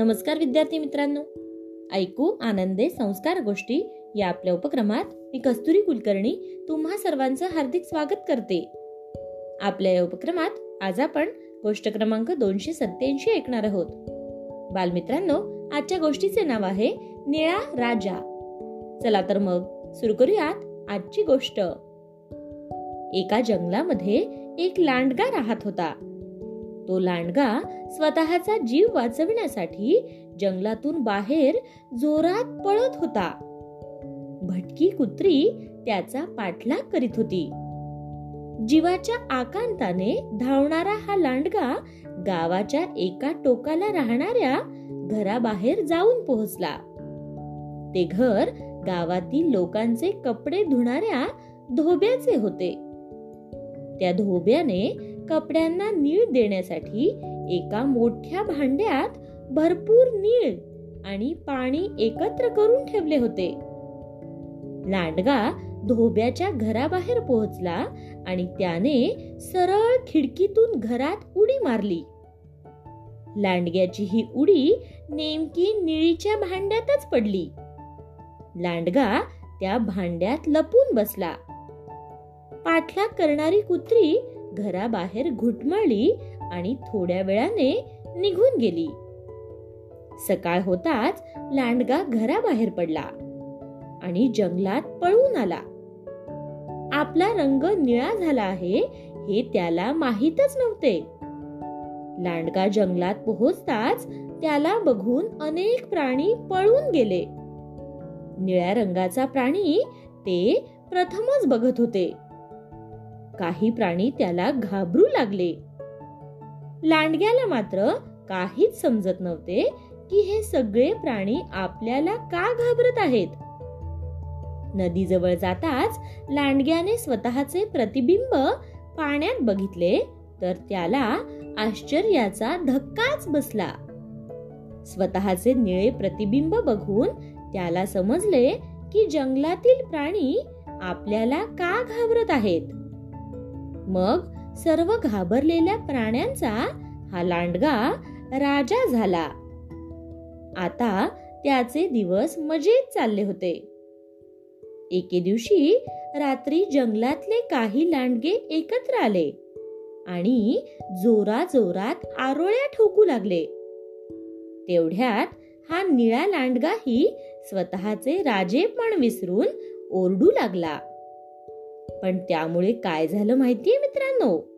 नमस्कार विद्यार्थी मित्रांनो. ऐकू आनंदे संस्कार गोष्टी या आपल्या उपक्रमात मी कस्तुरी कुलकर्णी तुम्हा सर्वांचं हार्दिक स्वागत करते. आपल्या या उपक्रमात आज आपण गोष्ट क्रमांक दोनशे सत्याऐंशी ऐकणार आहोत. बालमित्रांनो आजच्या गोष्टीचे नाव आहे निळा राजा. चला तर मग सुरू करूयात आजची गोष्ट. एका जंगलामध्ये एक लांडगा राहत होता. तो लांडगा स्वतःचा जीव वाचविण्यासाठी जंगलातून बाहेर जोरात पळत होता. भटकी कुत्री त्याचा पाठलाग करीत होती. जीवाच्या आकांताने धावणारा हा लांडगा गावाच्या एका टोकाला राहणाऱ्या घराबाहेर जाऊन पोहोचला. ते घर गावातील लोकांचे कपडे धुणाऱ्या धोब्याचे होते. त्या धोब्याने कपड्यांना नीळ देण्यासाठी एका मोठ्या भांड्यात भरपूर नीळ आणि पाणी एकत्र करून ठेवले होते. लांडगा धोब्याच्या घराबाहेर पोहोचला आणि त्याने सरळ खिडकीतून घरात उडी मारली. लांडग्याची ही उडी नेमकी निळीच्या भांड्यातच पडली. लांडगा त्या भांड्यात लपून बसला. पाठलाग करणारी कुत्री घराबाहेर घुटमळली आणि थोड्या वेळाने निघून गेली. सकाळ होताच लांडगा घराबाहेर पडला आणि जंगलात पळून आला. आपला रंग निळा झाला आहे हे त्याला माहीतच नव्हते. लांडगा जंगलात पोहोचताच त्याला बघून अनेक प्राणी पळून गेले. निळ्या रंगाचा प्राणी ते प्रथमच बघत होते. काही प्राणी त्याला घाबरू लागले. लांडग्याला मात्र काहीच समजत नव्हते की हे सगळे प्राणी आपल्याला का घाबरत आहेत. नदीजवळ जाताच लांडग्याने स्वतःचे प्रतिबिंब पाण्यात बघितले तर त्याला आश्चर्याचा धक्काच बसला. स्वतःचे निळे प्रतिबिंब बघून त्याला समजले की जंगलातील प्राणी आपल्याला का घाबरत आहेत. मग सर्व घाबरलेल्या प्राण्यांचा हा लांडगा राजा झाला. आता त्याचे दिवस मजेत चालले होते. एके दिवशी रात्री जंगलातले काही लांडगे एकत्र आले आणि जोरा जोरात आरोळ्या ठोकू लागले. तेवढ्यात हा निळा लांडगाही स्वतःचे राजेपण विसरून ओरडू लागला. पण त्यामुळे काय झालं माहितीये मित्रांनो?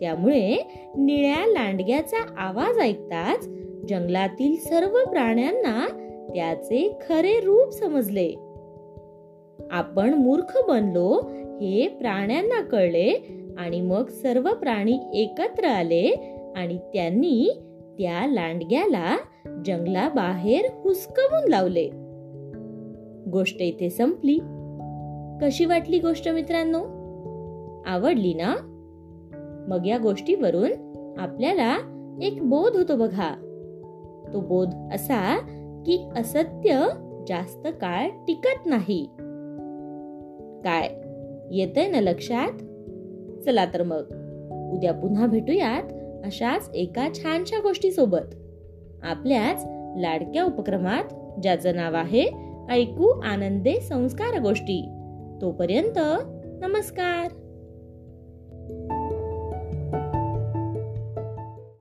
त्यामुळे निळ्या लांडग्याचा आवाज ऐकताच जंगलातील सर्व प्राण्यांना त्याचे खरे रूप समजले. आपण मूर्ख बनलो हे प्राण्यांना कळले आणि मग सर्व प्राणी एकत्र आले आणि त्यांनी त्या लांडग्याला जंगलाबाहेर हुसकवून लावले. गोष्ट इथे संपली. कशी वाटली गोष्ट मित्रांनो? आवडली ना? मग या गोष्टीवरून आपल्याला एक बोध होतो बघा. तो बोध असा की असत्य जास्त काळ टिकत नाही. काय? येतंय ना लक्षात? चला तर मग. उद्या पुन्हा भेटूयात अशाच एका छानशा गोष्टी सोबत आपल्याच लाडक्या उपक्रमात ज्याचं नाव आहे ऐकू आनंदे संस्कार गोष्टी. तोपर्यंत नमस्कार.